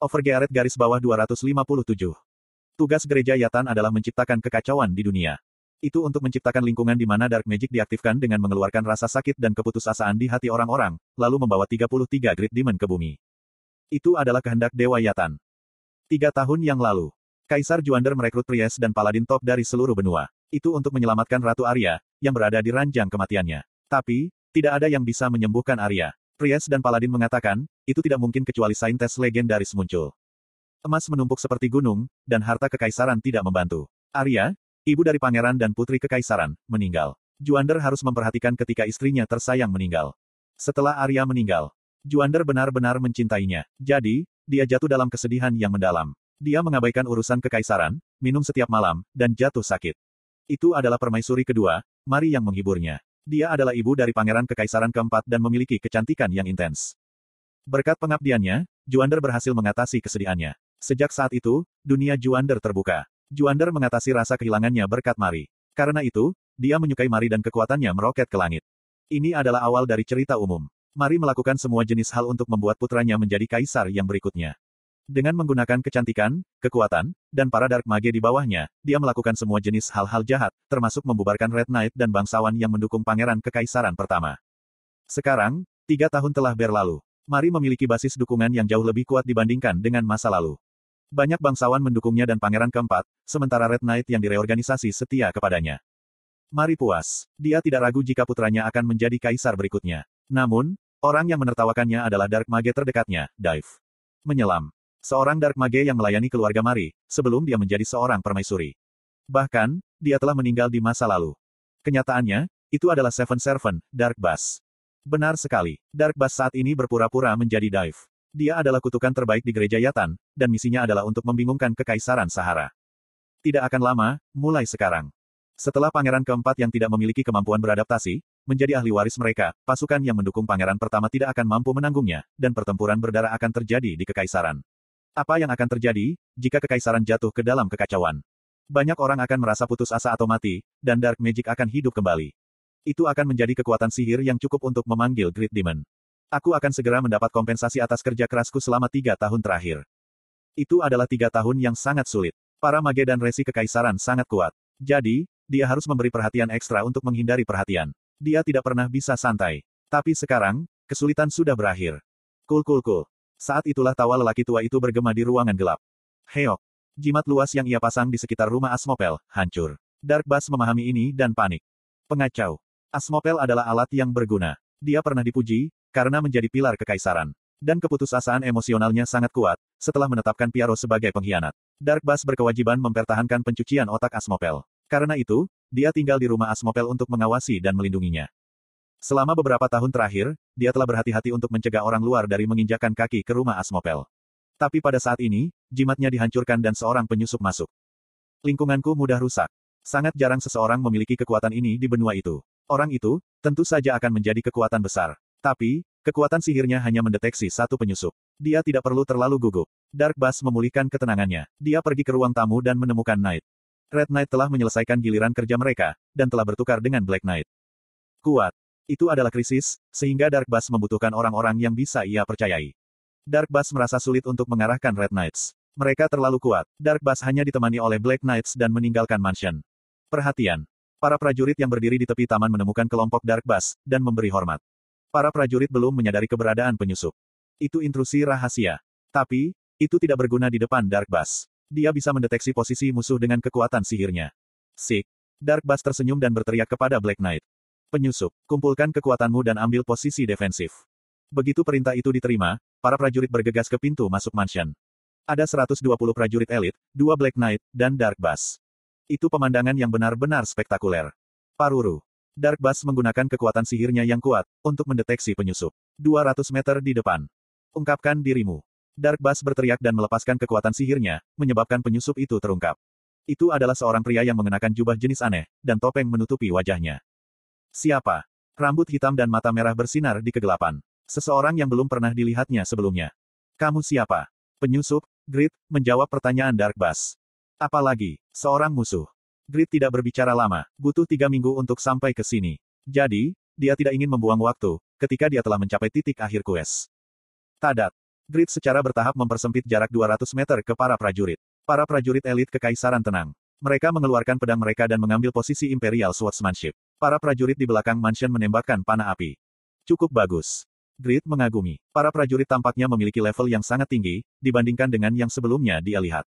Overgearet garis bawah 257. Tugas gereja Yatan adalah menciptakan kekacauan di dunia. Itu untuk menciptakan lingkungan di mana Dark Magic diaktifkan dengan mengeluarkan rasa sakit dan keputusasaan di hati orang-orang, lalu membawa 33 Great Demon ke bumi. Itu adalah kehendak Dewa Yatan. Tiga tahun yang lalu, Kaisar Juander merekrut Priest dan Paladin top dari seluruh benua. Itu untuk menyelamatkan Ratu Arya, yang berada di ranjang kematiannya. Tapi, tidak ada yang bisa menyembuhkan Arya. Priest dan Paladin mengatakan, itu tidak mungkin kecuali saintes legendaris muncul. Emas menumpuk seperti gunung, dan harta kekaisaran tidak membantu. Arya, ibu dari pangeran dan putri kekaisaran, meninggal. Juander harus memperhatikan ketika istrinya tersayang meninggal. Setelah Arya meninggal, Juander benar-benar mencintainya. Jadi, dia jatuh dalam kesedihan yang mendalam. Dia mengabaikan urusan kekaisaran, minum setiap malam, dan jatuh sakit. Itu adalah permaisuri kedua, Mari yang menghiburnya. Dia adalah ibu dari pangeran kekaisaran keempat dan memiliki kecantikan yang intens. Berkat pengabdiannya, Juander berhasil mengatasi kesedihannya. Sejak saat itu, dunia Juander terbuka. Juander mengatasi rasa kehilangannya berkat Mari. Karena itu, dia menyukai Mari dan kekuatannya meroket ke langit. Ini adalah awal dari cerita umum. Mari melakukan semua jenis hal untuk membuat putranya menjadi kaisar yang berikutnya. Dengan menggunakan kecantikan, kekuatan, dan para Dark Mage di bawahnya, dia melakukan semua jenis hal-hal jahat, termasuk membubarkan Red Knight dan bangsawan yang mendukung pangeran kekaisaran pertama. Sekarang, tiga tahun telah berlalu. Mari memiliki basis dukungan yang jauh lebih kuat dibandingkan dengan masa lalu. Banyak bangsawan mendukungnya dan pangeran keempat, sementara Red Knight yang direorganisasi setia kepadanya. Mari puas. Dia tidak ragu jika putranya akan menjadi kaisar berikutnya. Namun, orang yang menertawakannya adalah Dark Mage terdekatnya, Dive. Menyelam. Seorang Dark Mage yang melayani keluarga Mari, sebelum dia menjadi seorang permaisuri. Bahkan, dia telah meninggal di masa lalu. Kenyataannya, itu adalah Seven Servant, Dark Bass. Benar sekali, Dark Bass saat ini berpura-pura menjadi Dive. Dia adalah kutukan terbaik di gereja Yatan, dan misinya adalah untuk membingungkan kekaisaran Sahara. Tidak akan lama, mulai sekarang. Setelah pangeran keempat yang tidak memiliki kemampuan beradaptasi, menjadi ahli waris mereka, pasukan yang mendukung pangeran pertama tidak akan mampu menanggungnya, dan pertempuran berdarah akan terjadi di kekaisaran. Apa yang akan terjadi, jika kekaisaran jatuh ke dalam kekacauan? Banyak orang akan merasa putus asa atau mati, dan Dark Magic akan hidup kembali. Itu akan menjadi kekuatan sihir yang cukup untuk memanggil Great Demon. Aku akan segera mendapat kompensasi atas kerja kerasku selama tiga tahun terakhir. Itu adalah tiga tahun yang sangat sulit. Para mage dan resi kekaisaran sangat kuat. Jadi, dia harus memberi perhatian ekstra untuk menghindari perhatian. Dia tidak pernah bisa santai. Tapi sekarang, kesulitan sudah berakhir. Kul kul kul. Saat itulah tawa lelaki tua itu bergema di ruangan gelap. Heok. Jimat luas yang ia pasang di sekitar rumah Asmopel, hancur. Dark Bass memahami ini dan panik. Pengacau. Asmopel adalah alat yang berguna. Dia pernah dipuji, karena menjadi pilar kekaisaran. Dan keputusasaan emosionalnya sangat kuat, setelah menetapkan Piaro sebagai pengkhianat. Dark Bass berkewajiban mempertahankan pencucian otak Asmopel. Karena itu, dia tinggal di rumah Asmopel untuk mengawasi dan melindunginya. Selama beberapa tahun terakhir, dia telah berhati-hati untuk mencegah orang luar dari menginjakan kaki ke rumah Asmopel. Tapi pada saat ini, jimatnya dihancurkan dan seorang penyusup masuk. Lingkunganku mudah rusak. Sangat jarang seseorang memiliki kekuatan ini di benua itu. Orang itu, tentu saja akan menjadi kekuatan besar. Tapi, kekuatan sihirnya hanya mendeteksi satu penyusup. Dia tidak perlu terlalu gugup. Dark Bass memulihkan ketenangannya. Dia pergi ke ruang tamu dan menemukan Knight. Red Knight telah menyelesaikan giliran kerja mereka, dan telah bertukar dengan Black Knight. Kuat. Itu adalah krisis, sehingga Dark Bass membutuhkan orang-orang yang bisa ia percayai. Dark Bass merasa sulit untuk mengarahkan Red Knights. Mereka terlalu kuat. Dark Bass hanya ditemani oleh Black Knights dan meninggalkan mansion. Perhatian. Para prajurit yang berdiri di tepi taman menemukan kelompok Dark Bass, dan memberi hormat. Para prajurit belum menyadari keberadaan penyusup. Itu intrusi rahasia. Tapi, itu tidak berguna di depan Dark Bass. Dia bisa mendeteksi posisi musuh dengan kekuatan sihirnya. Sik. Dark Bass tersenyum dan berteriak kepada Black Knight. Penyusup, kumpulkan kekuatanmu dan ambil posisi defensif. Begitu perintah itu diterima, para prajurit bergegas ke pintu masuk mansion. Ada 120 prajurit elit, dua Black Knight, dan Dark Bass. Itu pemandangan yang benar-benar spektakuler. Paruru. Dark Bass menggunakan kekuatan sihirnya yang kuat, untuk mendeteksi penyusup. 200 meter di depan. Ungkapkan dirimu. Dark Bass berteriak dan melepaskan kekuatan sihirnya, menyebabkan penyusup itu terungkap. Itu adalah seorang pria yang mengenakan jubah jenis aneh, dan topeng menutupi wajahnya. Siapa? Rambut hitam dan mata merah bersinar di kegelapan. Seseorang yang belum pernah dilihatnya sebelumnya. Kamu siapa? Penyusup, Grit, menjawab pertanyaan Dark Bass. Apalagi, seorang musuh. Grit tidak berbicara lama, butuh tiga minggu untuk sampai ke sini. Jadi, dia tidak ingin membuang waktu, ketika dia telah mencapai titik akhir quest. Tadat. Grid secara bertahap mempersempit jarak 200 meter ke para prajurit. Para prajurit elit kekaisaran tenang. Mereka mengeluarkan pedang mereka dan mengambil posisi Imperial Swordsmanship. Para prajurit di belakang mansion menembakkan panah api. Cukup bagus. Grid mengagumi. Para prajurit tampaknya memiliki level yang sangat tinggi, dibandingkan dengan yang sebelumnya dia lihat.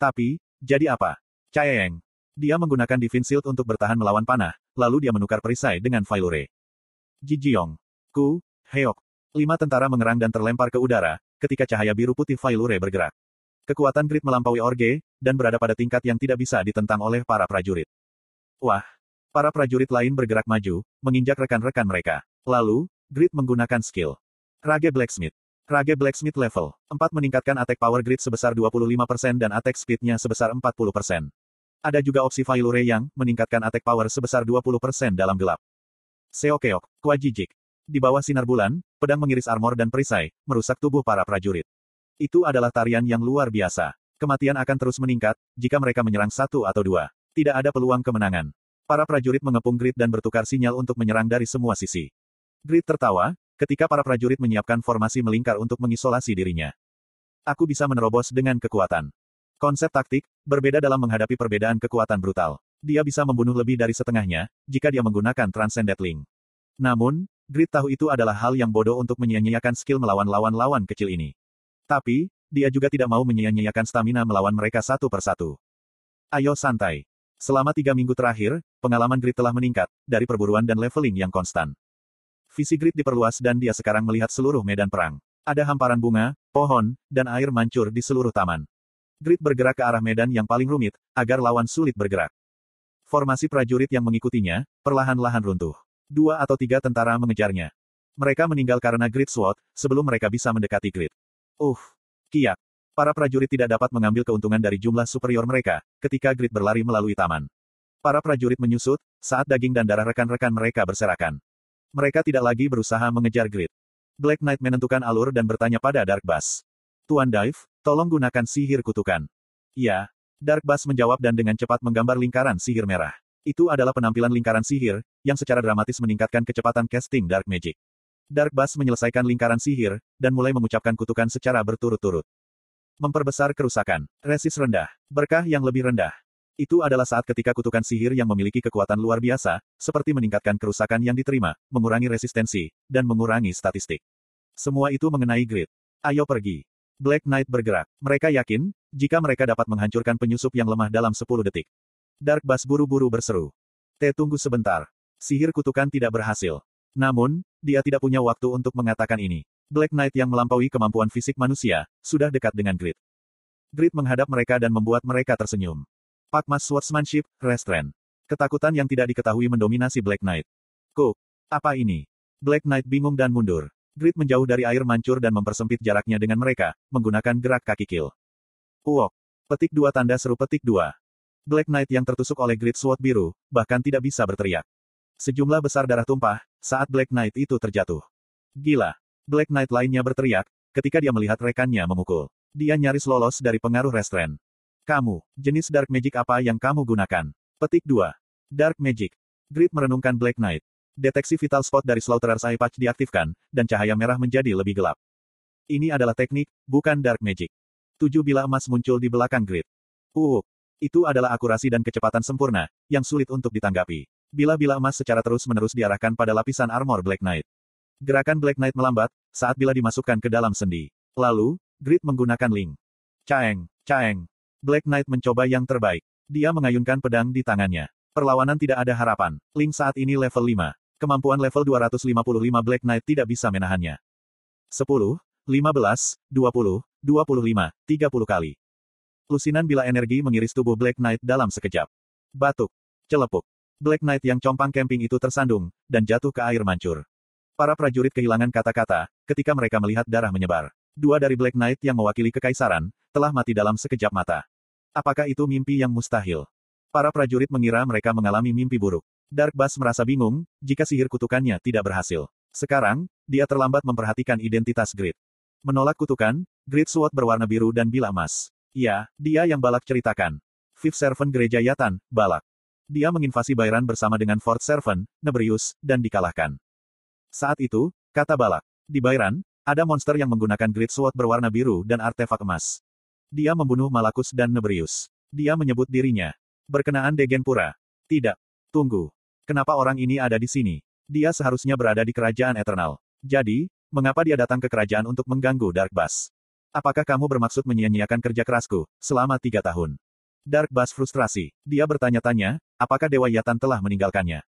Tapi, jadi apa? Caeng. Dia menggunakan Divine Shield untuk bertahan melawan panah, lalu dia menukar perisai dengan Failure. Jijiong. Ku, Heok, Lima tentara mengerang dan terlempar ke udara, ketika cahaya biru putih Failure bergerak. Kekuatan Grid melampaui Orge, dan berada pada tingkat yang tidak bisa ditentang oleh para prajurit. Wah! Para prajurit lain bergerak maju, menginjak rekan-rekan mereka. Lalu, Grid menggunakan skill. Rage Blacksmith. Rage Blacksmith level 4 meningkatkan attack power grid sebesar 25% dan attack speed-nya sebesar 40%. Ada juga opsi Failure yang meningkatkan attack power sebesar 20% dalam gelap. Seokeok, Kwajijik. Di bawah sinar bulan, pedang mengiris armor dan perisai, merusak tubuh para prajurit. Itu adalah tarian yang luar biasa. Kematian akan terus meningkat, jika mereka menyerang satu atau dua. Tidak ada peluang kemenangan. Para prajurit mengepung Grid dan bertukar sinyal untuk menyerang dari semua sisi. Grid tertawa, ketika para prajurit menyiapkan formasi melingkar untuk mengisolasi dirinya. Aku bisa menerobos dengan kekuatan. Konsep taktik, berbeda dalam menghadapi perbedaan kekuatan brutal. Dia bisa membunuh lebih dari setengahnya, jika dia menggunakan Transcendent Link. Namun, Grid tahu itu adalah hal yang bodoh untuk menyia-nyiakan skill melawan lawan-lawan kecil ini. Tapi, dia juga tidak mau menyia-nyiakan stamina melawan mereka satu persatu. Ayo santai. Selama tiga minggu terakhir, pengalaman Grid telah meningkat, dari perburuan dan leveling yang konstan. Visi Grid diperluas dan dia sekarang melihat seluruh medan perang. Ada hamparan bunga, pohon, dan air mancur di seluruh taman. Grid bergerak ke arah medan yang paling rumit, agar lawan sulit bergerak. Formasi prajurit yang mengikutinya, perlahan-lahan runtuh. Dua atau tiga tentara mengejarnya. Mereka meninggal karena Grid Sword, sebelum mereka bisa mendekati Grid. Uff. Kiak. Para prajurit tidak dapat mengambil keuntungan dari jumlah superior mereka, ketika Grid berlari melalui taman. Para prajurit menyusut, saat daging dan darah rekan-rekan mereka berserakan. Mereka tidak lagi berusaha mengejar Grid. Black Knight menentukan alur dan bertanya pada Dark Bass. Tuan Dive, tolong gunakan sihir kutukan. Ya. Dark Bass menjawab dan dengan cepat menggambar lingkaran sihir merah. Itu adalah penampilan lingkaran sihir, yang secara dramatis meningkatkan kecepatan casting Dark Magic. Dark Bass menyelesaikan lingkaran sihir, dan mulai mengucapkan kutukan secara berturut-turut. Memperbesar kerusakan. Resis rendah. Berkah yang lebih rendah. Itu adalah saat ketika kutukan sihir yang memiliki kekuatan luar biasa, seperti meningkatkan kerusakan yang diterima, mengurangi resistensi, dan mengurangi statistik. Semua itu mengenai grid. Ayo pergi. Black Knight bergerak. Mereka yakin, jika mereka dapat menghancurkan penyusup yang lemah dalam 10 detik. Dark Bass buru-buru berseru. T tunggu sebentar. Sihir kutukan tidak berhasil. Namun, dia tidak punya waktu untuk mengatakan ini. Black Knight yang melampaui kemampuan fisik manusia, sudah dekat dengan Grid. Grid menghadap mereka dan membuat mereka tersenyum. Pakmas Swordsmanship, Restraint. Ketakutan yang tidak diketahui mendominasi Black Knight. Kuk, apa ini? Black Knight bingung dan mundur. Grid menjauh dari air mancur dan mempersempit jaraknya dengan mereka, menggunakan gerak kaki kill. Uok. Petik dua tanda seru petik dua. Black Knight yang tertusuk oleh Great Sword biru, bahkan tidak bisa berteriak. Sejumlah besar darah tumpah, saat Black Knight itu terjatuh. Gila. Black Knight lainnya berteriak, ketika dia melihat rekannya memukul. Dia nyaris lolos dari pengaruh restrain. Kamu, jenis Dark Magic apa yang kamu gunakan? Petik 2. Dark Magic. Grid merenungkan Black Knight. Deteksi vital spot dari Slaughterer's Eye Patch diaktifkan, dan cahaya merah menjadi lebih gelap. Ini adalah teknik, bukan Dark Magic. Tujuh bila emas muncul di belakang Grid. Uh, itu adalah akurasi dan kecepatan sempurna, yang sulit untuk ditanggapi. Bila-bila emas secara terus-menerus diarahkan pada lapisan armor Black Knight. Gerakan Black Knight melambat, saat bila dimasukkan ke dalam sendi. Lalu, Grid menggunakan link. Caeng, caeng. Black Knight mencoba yang terbaik. Dia mengayunkan pedang di tangannya. Perlawanan tidak ada harapan. Link saat ini level 5. Kemampuan level 255 Black Knight tidak bisa menahannya. 10, 15, 20, 25, 30 kali. Lusinan bila energi mengiris tubuh Black Knight dalam sekejap. Batuk. Celepuk. Black Knight yang compang camping itu tersandung, dan jatuh ke air mancur. Para prajurit kehilangan kata-kata, ketika mereka melihat darah menyebar. Dua dari Black Knight yang mewakili kekaisaran, telah mati dalam sekejap mata. Apakah itu mimpi yang mustahil? Para prajurit mengira mereka mengalami mimpi buruk. Dark Bass merasa bingung, jika sihir kutukannya tidak berhasil. Sekarang, dia terlambat memperhatikan identitas Grid. Menolak kutukan, Grid Sword berwarna biru dan bila emas. Ya, dia yang Balak ceritakan. Fifth Servant Gereja Yatan, Balak. Dia menginvasi Bayran bersama dengan Fourth Servant, Nebrius, dan dikalahkan. Saat itu, kata Balak, di Bayran, Ada monster yang menggunakan Great Sword berwarna biru dan artefak emas. Dia membunuh Malakus dan Nebrius. Dia menyebut dirinya. Berkenaan Degen Pura. Tidak. Tunggu. Kenapa orang ini ada di sini? Dia seharusnya berada di kerajaan Eternal. Jadi, mengapa dia datang ke kerajaan untuk mengganggu Dark Bass? Apakah kamu bermaksud menyia-nyiakan kerja kerasku, selama tiga tahun? Dark Bass frustrasi. Dia bertanya-tanya, apakah Dewa Yatan telah meninggalkannya?